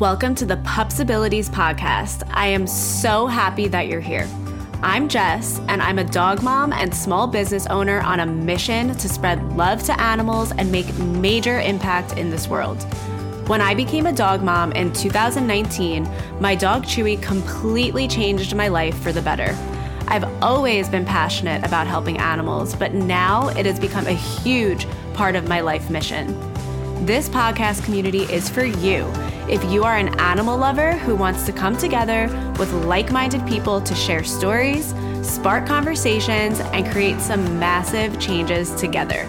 Welcome to the Pupsibilities podcast. I am so happy that you're here. I'm Jess, and I'm a dog mom and small business owner on a mission to spread love to animals and make major impact in this world. When I became a dog mom in 2019, my dog Chewy completely changed my life for the better. I've always been passionate about helping animals, but now it has become a huge part of my life mission. This podcast community is for you if you are an animal lover who wants to come together with like minded people to share stories, spark conversations, and create some massive changes together.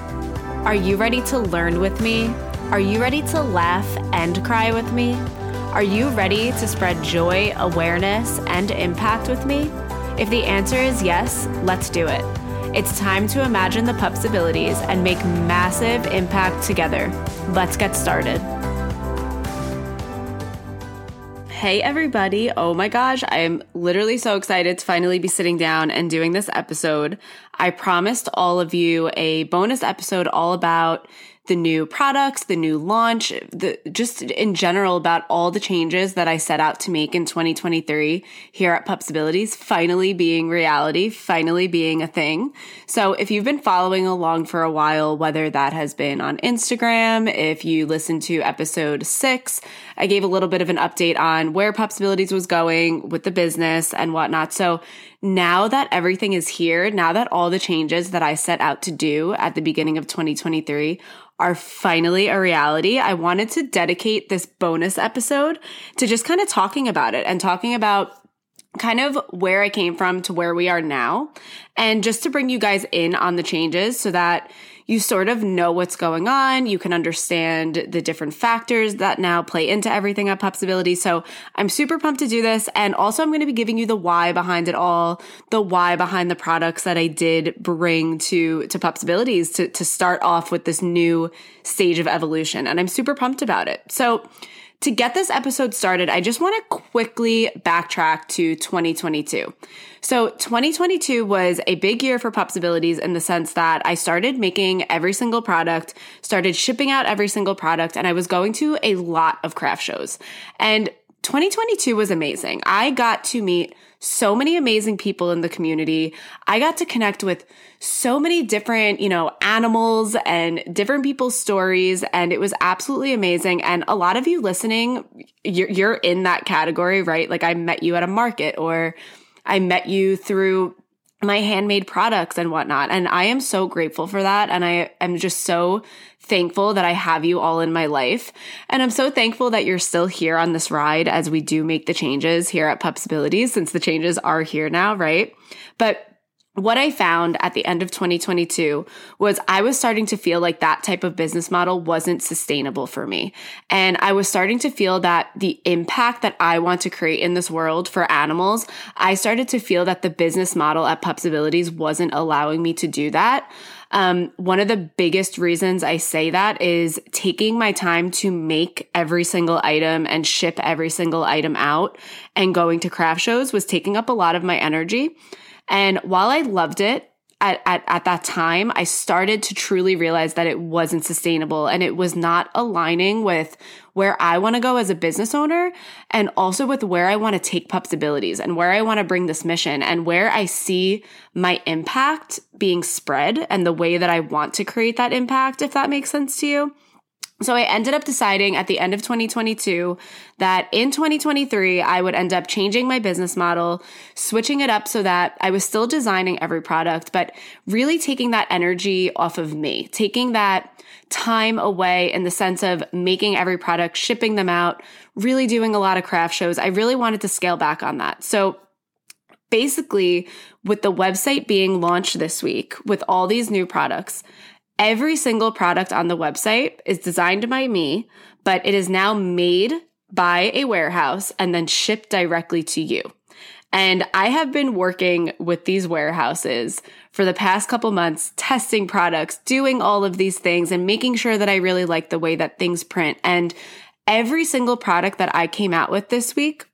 Are you ready to learn with me? Are you ready to laugh and cry with me? Are you ready to spread joy, awareness, and impact with me? If the answer is yes, let's do it. It's time to imagine the Pupsibilities and make massive impact together. Let's get started. Hey, everybody. Oh my gosh. I'm literally so excited to finally be sitting down and doing this episode. I promised all of you a bonus episode all about the new products, the new launch, the just in general about all the changes that I set out to make in 2023 here at Pupsibilities finally being reality, finally being a thing. So if you've been following along for a while, whether that has been on Instagram, if you listened to episode six, I gave a little bit of an update on where Pupsibilities was going with the business and whatnot. So now that everything is here, now that all the changes that I set out to do at the beginning of 2023 are finally a reality, I wanted to dedicate this bonus episode to just kind of talking about it and talking about kind of where I came from to where we are now and just to bring you guys in on the changes so that you sort of know what's going on. You can understand the different factors that now play into everything at Pupsibility. So I'm super pumped to do this. And also I'm going to be giving you the why behind it all, the why behind the products that I did bring to, to Pupsibilities to, to start off with this new stage of evolution. And I'm super pumped about it. So to get this episode started, I just want to quickly backtrack to 2022. So 2022 was a big year for Pupsibilities in the sense that I started making every single product, started shipping out every single product, and I was going to a lot of craft shows. And 2022 was amazing. I got to meet so many amazing people in the community. I got to connect with so many different, you know, animals and different people's stories. And it was absolutely amazing. And a lot of you listening, you're, you're in that category, right? Like I met you at a market or I met you through my handmade products and whatnot. And I am so grateful for that. And I am just so thankful that I have you all in my life. And I'm so thankful that you're still here on this ride as we do make the changes here at Pupsibilities, since the changes are here now, right? But what I found at the end of 2022 was I was starting to feel like that type of business model wasn't sustainable for me. And I was starting to feel that the impact that I want to create in this world for animals, I started to feel that the business model at Pupsibilities wasn't allowing me to do that. Um, one of the biggest reasons I say that is taking my time to make every single item and ship every single item out and going to craft shows was taking up a lot of my energy. And while I loved it, at, at, at that time, I started to truly realize that it wasn't sustainable and it was not aligning with where I want to go as a business owner and also with where I want to take Pupsibilities and where I want to bring this mission and where I see my impact being spread and the way that I want to create that impact, if that makes sense to you. So I ended up deciding at the end of 2022 that in 2023, I would end up changing my business model, switching it up so that I was still designing every product, but really taking that energy off of me, taking that time away in the sense of making every product, shipping them out, really doing a lot of craft shows. I really wanted to scale back on that. So basically, with the website being launched this week with all these new products, Every single product on the website is designed by me, but it is now made by a warehouse and then shipped directly to you. And I have been working with these warehouses for the past couple months, testing products, doing all of these things and making sure that I really like the way that things print. And every single product that I came out with this week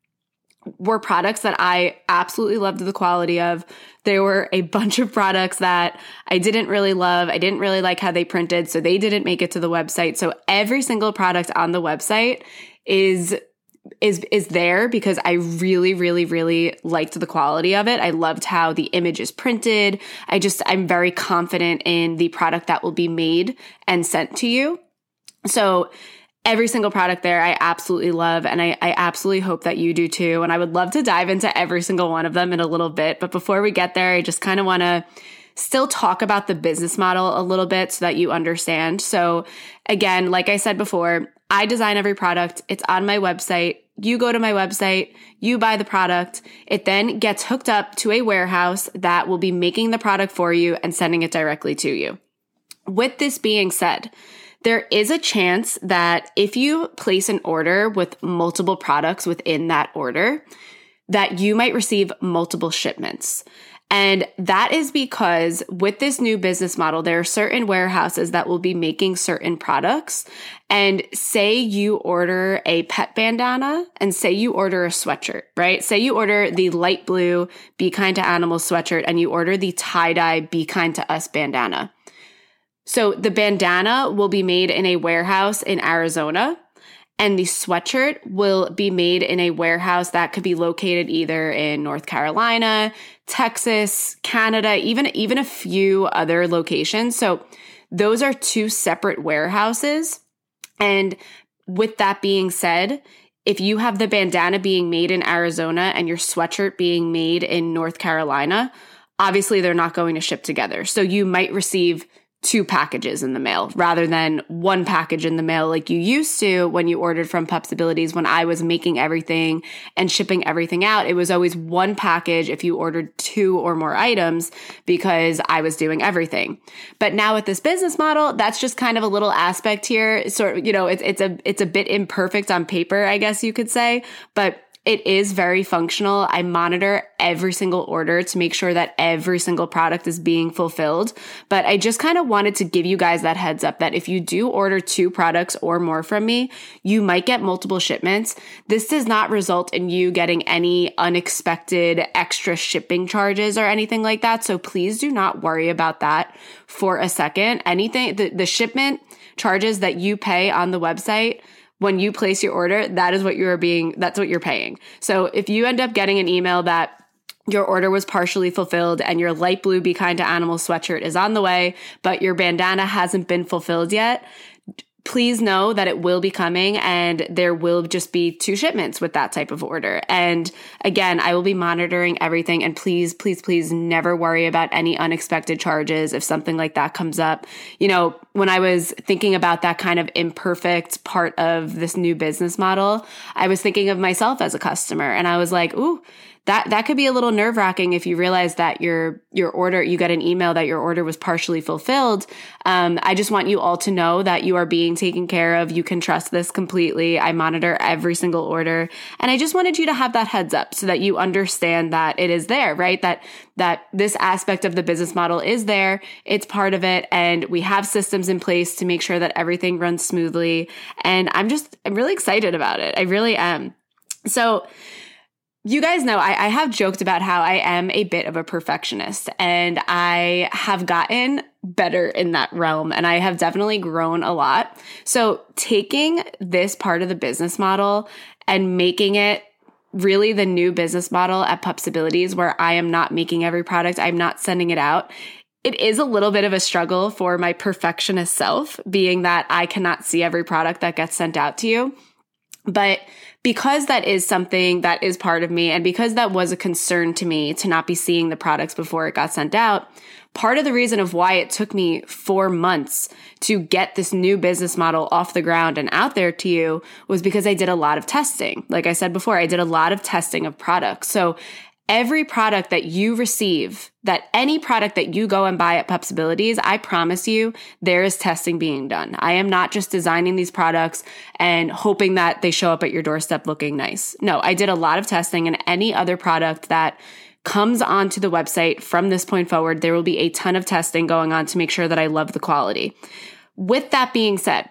were products that I absolutely loved the quality of. There were a bunch of products that I didn't really love. I didn't really like how they printed, so they didn't make it to the website. So every single product on the website is is is there because I really really really liked the quality of it. I loved how the image is printed. I just I'm very confident in the product that will be made and sent to you. So every single product there I absolutely love and I, I absolutely hope that you do too. And I would love to dive into every single one of them in a little bit. But before we get there, I just kind of want to still talk about the business model a little bit so that you understand. So again, like I said before, I design every product. It's on my website. You go to my website, you buy the product. It then gets hooked up to a warehouse that will be making the product for you and sending it directly to you. With this being said, there is a chance that if you place an order with multiple products within that order, that you might receive multiple shipments. And that is because with this new business model, there are certain warehouses that will be making certain products. And say you order a pet bandana and say you order a sweatshirt, right? Say you order the light blue Be Kind to Animals sweatshirt and you order the tie dye Be Kind to Us bandana. So the bandana will be made in a warehouse in Arizona and the sweatshirt will be made in a warehouse that could be located either in North Carolina, Texas, Canada, even even a few other locations. So those are two separate warehouses. And with that being said, if you have the bandana being made in Arizona and your sweatshirt being made in North Carolina, obviously they're not going to ship together. So you might receive two packages in the mail rather than one package in the mail like you used to when you ordered from Pupsibilities when I was making everything and shipping everything out. It was always one package if you ordered two or more items because I was doing everything. But now with this business model, that's just kind of a little aspect here. Sort of, you know, it's it's a it's a bit imperfect on paper, I guess you could say, but it is very functional. I monitor every single order to make sure that every single product is being fulfilled. But I just kind of wanted to give you guys that heads up that if you do order two products or more from me, you might get multiple shipments. This does not result in you getting any unexpected extra shipping charges or anything like that. So please do not worry about that for a second. Anything, the, the shipment charges that you pay on the website when you place your order, that is what you are being, that's what you're paying. So if you end up getting an email that your order was partially fulfilled and your light blue Be Kind to Animals sweatshirt is on the way, but your bandana hasn't been fulfilled yet, please know that it will be coming and there will just be two shipments with that type of order. And again, I will be monitoring everything and please, please, please never worry about any unexpected charges if something like that comes up. You know, when I was thinking about that kind of imperfect part of this new business model, I was thinking of myself as a customer and I was like, ooh, that that could be a little nerve wracking if you realize that your your order you get an email that your order was partially fulfilled. Um, I just want you all to know that you are being taken care of. You can trust this completely. I monitor every single order, and I just wanted you to have that heads up so that you understand that it is there, right? That that this aspect of the business model is there. It's part of it, and we have systems in place to make sure that everything runs smoothly. And I'm just I'm really excited about it. I really am. So you guys know I, I, have joked about how I am a bit of a perfectionist and I have gotten better in that realm and I have definitely grown a lot. So taking this part of the business model and making it really the new business model at Pupsibilities where I am not making every product, I'm not sending it out. It is a little bit of a struggle for my perfectionist self, being that I cannot see every product that gets sent out to you. But because that is something that is part of me and because that was a concern to me to not be seeing the products before it got sent out, part of the reason of why it took me four months to get this new business model off the ground and out there to you was because I did a lot of testing. Like I said before, I did a lot of testing of products. So every product that you receive, that any product that you go and buy at Pupsibilities, I promise you, there is testing being done. I am not just designing these products and hoping that they show up at your doorstep looking nice. No, I did a lot of testing and any other product that comes onto the website from this point forward, there will be a ton of testing going on to make sure that I love the quality. With that being said,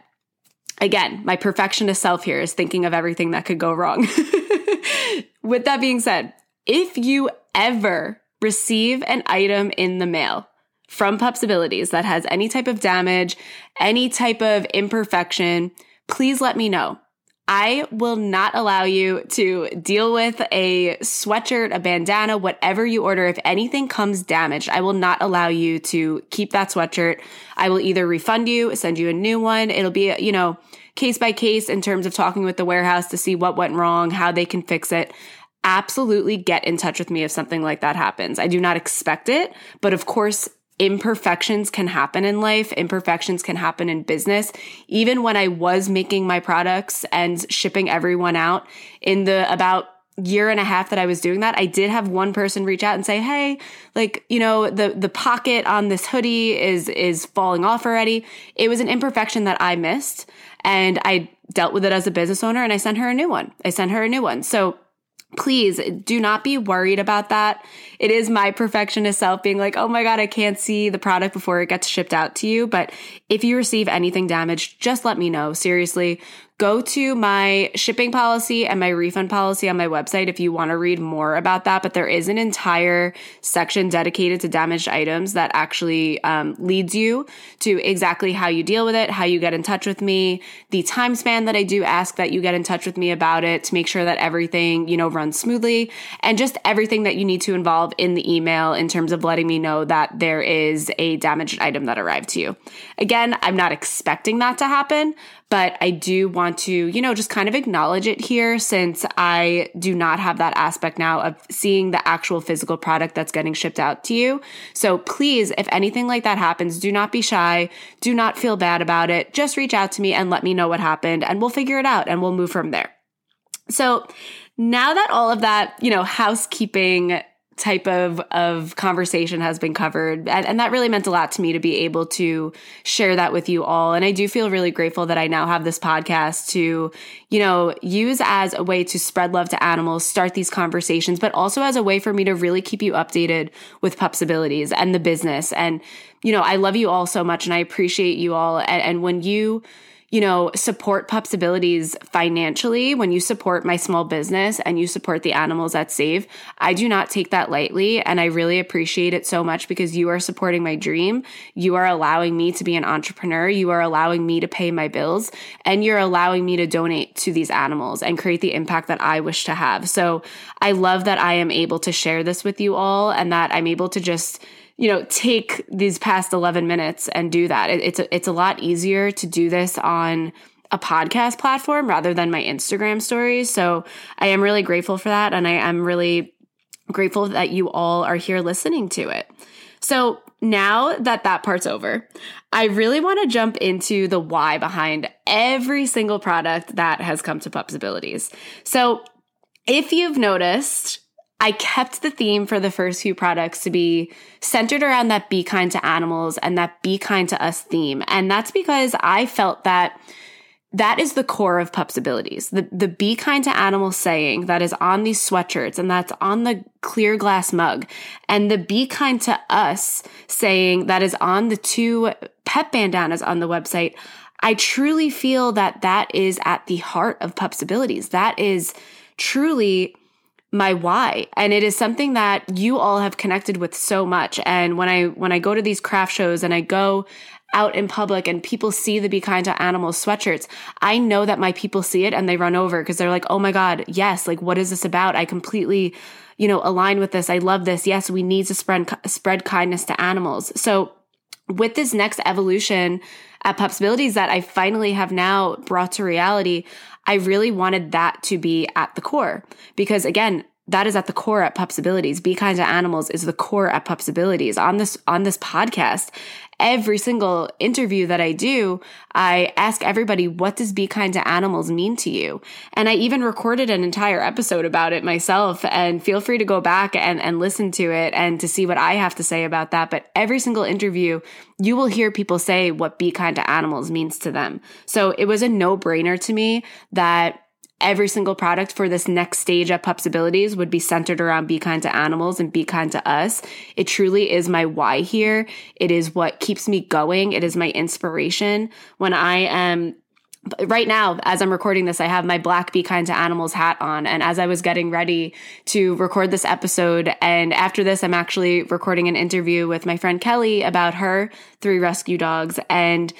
again, my perfectionist self here is thinking of everything that could go wrong. With that being said, if you ever receive an item in the mail from Pupsibilities that has any type of damage, any type of imperfection, please let me know. I will not allow you to deal with a sweatshirt, a bandana, whatever you order. If anything comes damaged, I will not allow you to keep that sweatshirt. I will either refund you, send you a new one. It'll be, you know, case by case in terms of talking with the warehouse to see what went wrong, how they can fix it. Absolutely get in touch with me if something like that happens. I do not expect it, but of course, imperfections can happen in life. Imperfections can happen in business. Even when I was making my products and shipping everyone out in the about year and a half that I was doing that, I did have one person reach out and say, "Hey, like, you know, the the pocket on this hoodie is is falling off already." It was an imperfection that I missed, and I dealt with it as a business owner and I sent her a new one. I sent her a new one. So please do not be worried about that. It is my perfectionist self being like, oh my God, I can't see the product before it gets shipped out to you. But if you receive anything damaged, just let me know. Seriously, go to my shipping policy and my refund policy on my website if you want to read more about that. But there is an entire section dedicated to damaged items that actually um, leads you to exactly how you deal with it, how you get in touch with me, the time span that I do ask that you get in touch with me about it to make sure that everything, you know, runs smoothly and just everything that you need to involve in the email in terms of letting me know that there is a damaged item that arrived to you. Again, I'm not expecting that to happen, but I do want to, you know, just kind of acknowledge it here since I do not have that aspect now of seeing the actual physical product that's getting shipped out to you. So please, if anything like that happens, do not be shy. Do not feel bad about it. Just reach out to me and let me know what happened and we'll figure it out and we'll move from there. So now that all of that, you know, housekeeping type of of conversation has been covered. And, and, that really meant a lot to me to be able to share that with you all. And i do feel really grateful that i now have this podcast to you know use as a way to spread love to animals start these conversations but also as a way for me to really keep you updated with Pupsibilities and the business. And you know i love you all so much and i appreciate you all. And, and when you you know, support Pupsibilities financially, when you support my small business and you support the animals that save, I do not take that lightly. And I really appreciate it so much because you are supporting my dream. You are allowing me to be an entrepreneur. You are allowing me to pay my bills and you're allowing me to donate to these animals and create the impact that I wish to have. So I love that I am able to share this with you all and that I'm able to just you know, take these past 11 minutes and do that. It, it's a, it's a lot easier to do this on a podcast platform rather than my Instagram stories. So I am really grateful for that. And I am really grateful that you all are here listening to it. So now that that part's over, I really want to jump into the why behind every single product that has come to Pupsibilities. So if you've noticed, I kept the theme for the first few products to be centered around that be kind to animals and that be kind to us theme. And that's because I felt that that is the core of Pupsibilities. The, the be kind to animals saying that is on these sweatshirts and that's on the clear glass mug and the be kind to us saying that is on the two pet bandanas on the website. I truly feel that that is at the heart of Pupsibilities. That is truly my why. And it is something that you all have connected with so much. And when i when i go to these craft shows and i go out in public and people see the be kind to animals sweatshirts i know that my people see it and they run over because they're like oh my god yes like what is this about? I completely you know align with this. I love this. Yes we need to spread spread kindness to animals. So with this next evolution at Pupsibilities that I finally have now brought to reality, I really wanted that to be at the core because again, that is at the core at Pupsibilities. Be kind to animals is the core at Pupsibilities on this on this podcast every single interview that I do, I ask everybody, what does be kind to animals mean to you? And I even recorded an entire episode about it myself and feel free to go back and, and listen to it and to see what I have to say about that. But every single interview, you will hear people say what be kind to animals means to them. So it was a no brainer to me that every single product for this next stage at Pupsibilities would be centered around be kind to animals and be kind to us. It truly is my why here. It is what keeps me going. It is my inspiration when I am right now as i'm recording this i have my black be kind to animals hat on and as i was getting ready to record this episode and after this i'm actually recording an interview with my friend kelly about her three rescue dogs and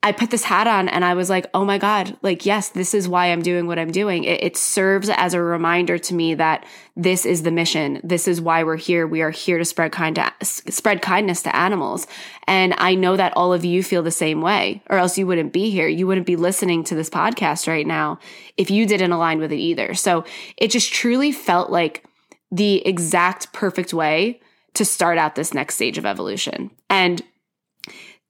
I put this hat on and I was like, oh my God, like, yes, this is why I'm doing what I'm doing. It, it, serves as a reminder to me that this is the mission. This is why we're here. We are here to spread kind to, spread kindness to animals. And I know that all of you feel the same way, or else you wouldn't be here. You wouldn't be listening to this podcast right now if you didn't align with it either. So it just truly felt like the exact perfect way to start out this next stage of evolution. And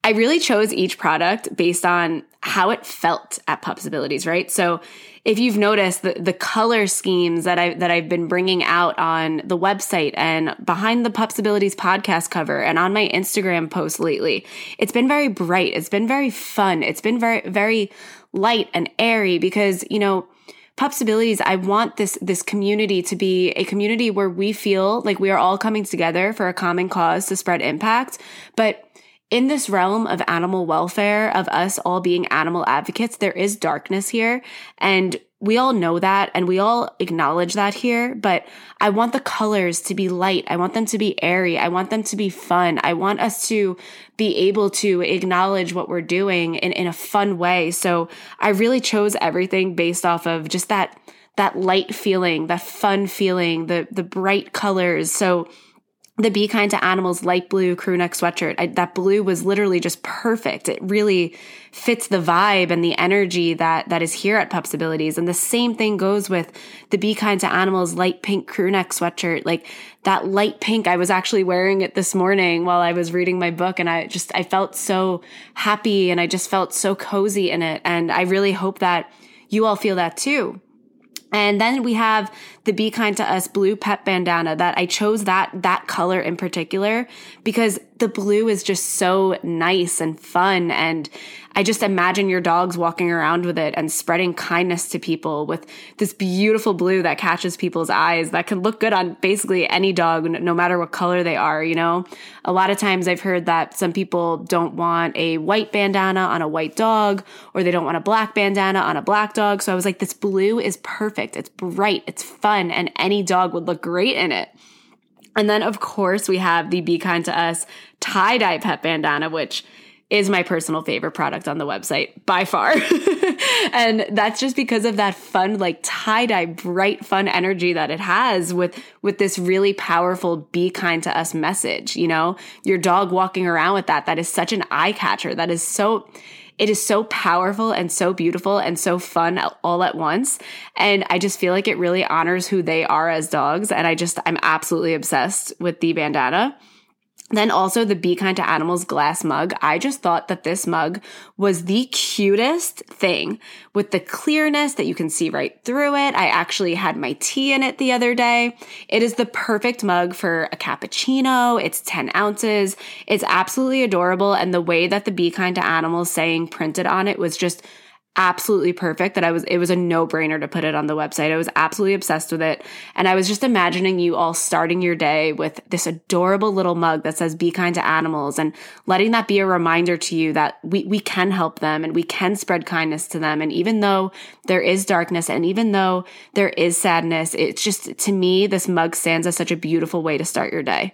I really chose each product based on how it felt at Pupsibilities, right? So if you've noticed the, the color schemes that I that I've been bringing out on the website and behind the Pupsibilities podcast cover and on my Instagram post lately, it's been very bright. It's been very fun. It's been very very light and airy because you know Pupsibilities, I want this this community to be a community where we feel like we are all coming together for a common cause to spread impact, but in this realm of animal welfare, of us all being animal advocates, there is darkness here. And we all know that and we all acknowledge that here. But I want the colors to be light. I want them to be airy. I want them to be fun. I want us to be able to acknowledge what we're doing in, in a fun way. So I really chose everything based off of just that, that light feeling, that fun feeling, the, the bright colors. So, the Be Kind to Animals light blue crew neck sweatshirt. I, that blue was literally just perfect. It really fits the vibe and the energy that that is here at Pupsibilities. And the same thing goes with the Be Kind to Animals light pink crew neck sweatshirt. Like that light pink, I was actually wearing it this morning while I was reading my book, and I just I felt so happy and I just felt so cozy in it. And I really hope that you all feel that too. And then we have the Be Kind to Us blue pet bandana that I chose that, that color in particular because the blue is just so nice and fun. And I just imagine your dogs walking around with it and spreading kindness to people with this beautiful blue that catches people's eyes that can look good on basically any dog, no matter what color they are, you know? A lot of times I've heard that some people don't want a white bandana on a white dog or they don't want a black bandana on a black dog. So I was like, this blue is perfect. It's bright. It's fun and any dog would look great in it. And then, of course, we have the Be Kind to Us tie dye pet bandana, which is my personal favorite product on the website by far. and that's just because of that fun, like tie dye, bright, fun energy that it has with, with this really powerful be kind to us message. You know, your dog walking around with that, that is such an eye catcher. That is so, it is so powerful and so beautiful and so fun all at once. And I just feel like it really honors who they are as dogs. And I just, I'm absolutely obsessed with the bandana. Then also the Be Kind to Animals glass mug. I just thought that this mug was the cutest thing with the clearness that you can see right through it. I actually had my tea in it the other day. It is the perfect mug for a cappuccino. It's 10 ounces. It's absolutely adorable. And the way that the Be Kind to Animals saying printed on it was just absolutely perfect that I was, it was a no brainer to put it on the website. I was absolutely obsessed with it. And I was just imagining you all starting your day with this adorable little mug that says be kind to animals and letting that be a reminder to you that we, we can help them and we can spread kindness to them. And even though there is darkness and even though there is sadness, it's just, to me, this mug stands as such a beautiful way to start your day.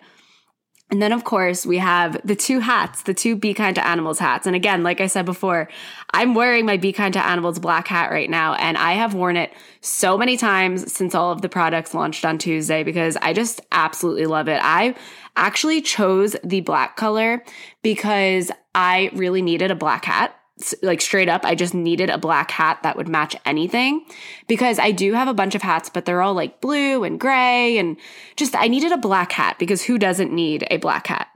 And then, of course, we have the two hats, the two Be Kind to Animals hats. And again, like I said before, I'm wearing my Be Kind to Animals black hat right now, and I have worn it so many times since all of the products launched on Tuesday because I just absolutely love it. I actually chose the black color because I really needed a black hat like straight up, I just needed a black hat that would match anything because I do have a bunch of hats, but they're all like blue and gray and just I needed a black hat because who doesn't need a black hat?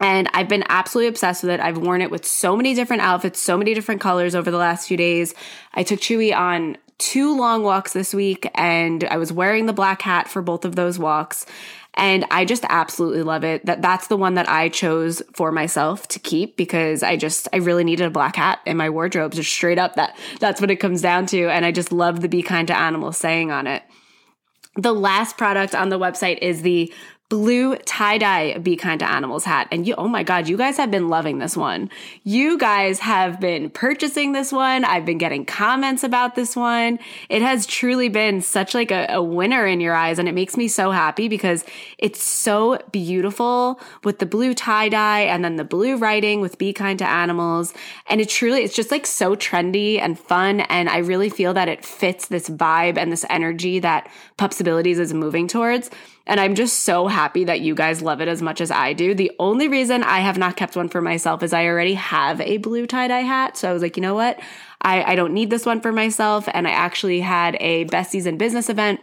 And I've been absolutely obsessed with it. I've worn it with so many different outfits, so many different colors over the last few days. I took Chewy on two long walks this week and I was wearing the black hat for both of those walks. And I just absolutely love it. That that's the one that I chose for myself to keep because I just I really needed a black hat in my wardrobe. Just straight up that that's what it comes down to. And I just love the be kind to animals saying on it. The last product on the website is the blue tie dye Be Kind to Animals hat. And you, oh my God, you guys have been loving this one. You guys have been purchasing this one. I've been getting comments about this one. It has truly been such like a, a winner in your eyes. And it makes me so happy because it's so beautiful with the blue tie dye and then the blue writing with Be Kind to Animals. And it truly, it's just like so trendy and fun. And I really feel that it fits this vibe and this energy that Pupsibilities is moving towards. And I'm just so happy that you guys love it as much as I do. The only reason I have not kept one for myself is I already have a blue tie dye hat. So I was like, you know what? I, I don't need this one for myself. And I actually had a besties in business event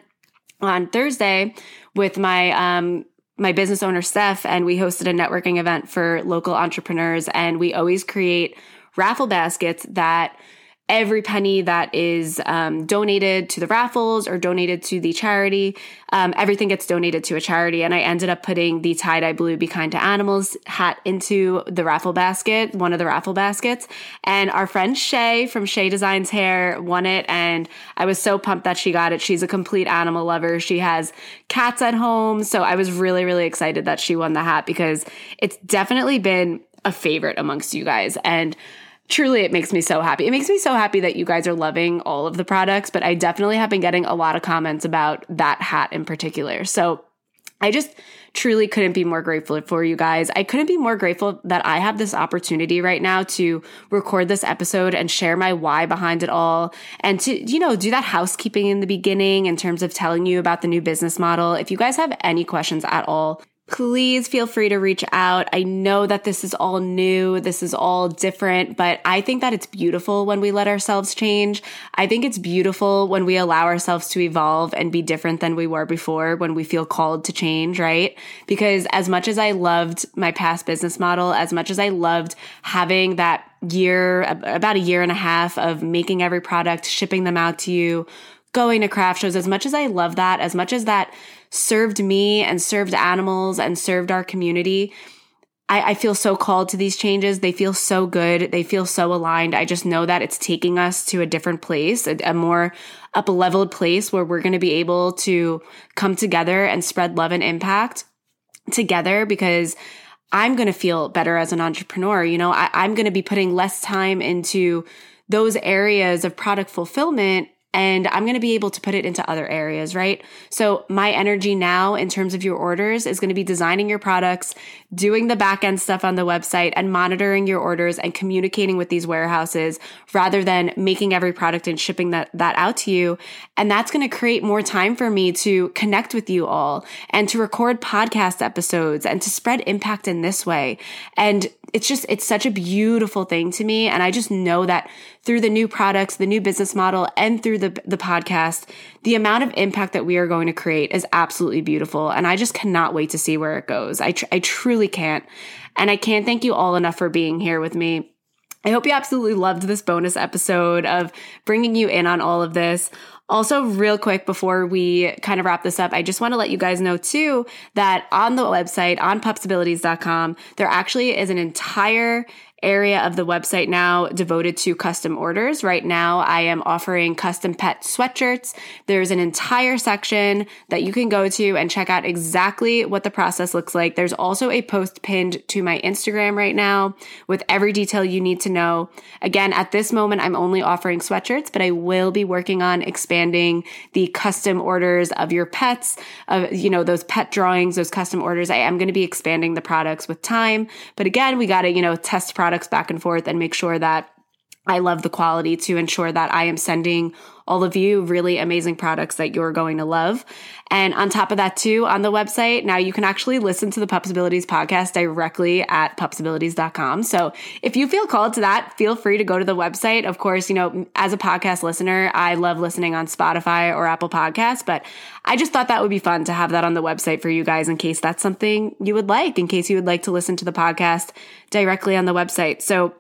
on Thursday with my um, my business owner Steph, and we hosted a networking event for local entrepreneurs. And we always create raffle baskets that every penny that is um, donated to the raffles or donated to the charity, um, everything gets donated to a charity. And I ended up putting the tie dye blue Be Kind to Animals hat into the raffle basket, one of the raffle baskets. And our friend Shay from Shay Designs Hair won it. And I was so pumped that she got it. She's a complete animal lover. She has cats at home. So I was really, really excited that she won the hat because it's definitely been a favorite amongst you guys. And truly it makes me so happy. It makes me so happy that you guys are loving all of the products, but I definitely have been getting a lot of comments about that hat in particular. So I just truly couldn't be more grateful for you guys. I couldn't be more grateful that I have this opportunity right now to record this episode and share my why behind it all and to, you know, do that housekeeping in the beginning in terms of telling you about the new business model. If you guys have any questions at all, please feel free to reach out. I know that this is all new. This is all different, but I think that it's beautiful when we let ourselves change. I think it's beautiful when we allow ourselves to evolve and be different than we were before when we feel called to change, right? Because as much as I loved my past business model, as much as I loved having that year, about a year and a half of making every product, shipping them out to you, going to craft shows, as much as I love that, as much as that served me and served animals and served our community. I, I, feel so called to these changes. They feel so good. They feel so aligned. I just know that it's taking us to a different place, a, a more up leveled place where we're going to be able to come together and spread love and impact together because I'm going to feel better as an entrepreneur. You know, I, I'm going to be putting less time into those areas of product fulfillment and I'm going to be able to put it into other areas, right? So my energy now in terms of your orders is going to be designing your products, doing the back end stuff on the website and monitoring your orders and communicating with these warehouses rather than making every product and shipping that, that out to you. And that's going to create more time for me to connect with you all and to record podcast episodes and to spread impact in this way. And it's just, it's such a beautiful thing to me. And I just know that through the new products, the new business model, and through the, the podcast, the amount of impact that we are going to create is absolutely beautiful. And I just cannot wait to see where it goes. I, tr- I truly can't. And I can't thank you all enough for being here with me. I hope you absolutely loved this bonus episode of bringing you in on all of this. Also, real quick before we kind of wrap this up, I just want to let you guys know too that on the website, on pupsibilities.com, there actually is an entire area of the website now devoted to custom orders. Right now, I am offering custom pet sweatshirts. There's an entire section that you can go to and check out exactly what the process looks like. There's also a post pinned to my Instagram right now with every detail you need to know. Again, at this moment, I'm only offering sweatshirts, but I will be working on expanding the custom orders of your pets, of, you know, those pet drawings, those custom orders. I am going to be expanding the products with time. But again, we got to, you know, test products products back and forth and make sure that I love the quality to ensure that I am sending all of you really amazing products that you're going to love. And on top of that, too, on the website, now you can actually listen to the Pupsibilities podcast directly at pupsibilities.com. So if you feel called to that, feel free to go to the website. Of course, you know, as a podcast listener, I love listening on Spotify or Apple Podcasts, but I just thought that would be fun to have that on the website for you guys in case that's something you would like, in case you would like to listen to the podcast directly on the website. So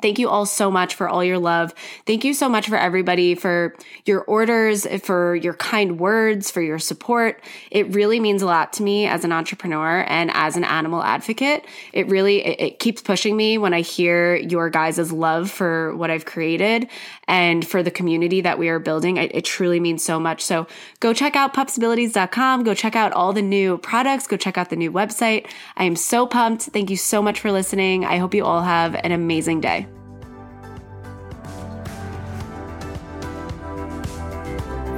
Thank you all so much for all your love. Thank you so much for everybody for your orders, for your kind words, for your support. It really means a lot to me as an entrepreneur and as an animal advocate. It really it, it keeps pushing me when I hear your guys' love for what I've created and for the community that we are building. It, it truly means so much. So go check out pupsibilities.com. Go check out all the new products. Go check out the new website. I am so pumped. Thank you so much for listening. I hope you all have an amazing day.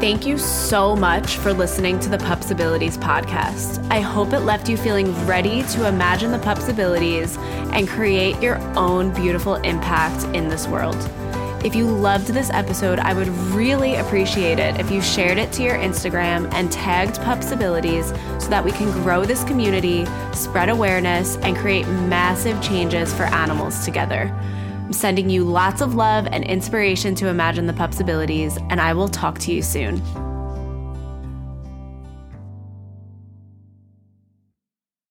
Thank you so much for listening to the Pupsibilities podcast. I hope it left you feeling ready to imagine the Pupsibilities and create your own beautiful impact in this world. If you loved this episode, I would really appreciate it if you shared it to your Instagram and tagged Pupsibilities so that we can grow this community, spread awareness, and create massive changes for animals together. I'm sending you lots of love and inspiration to imagine the Pupsibilities, and I will talk to you soon.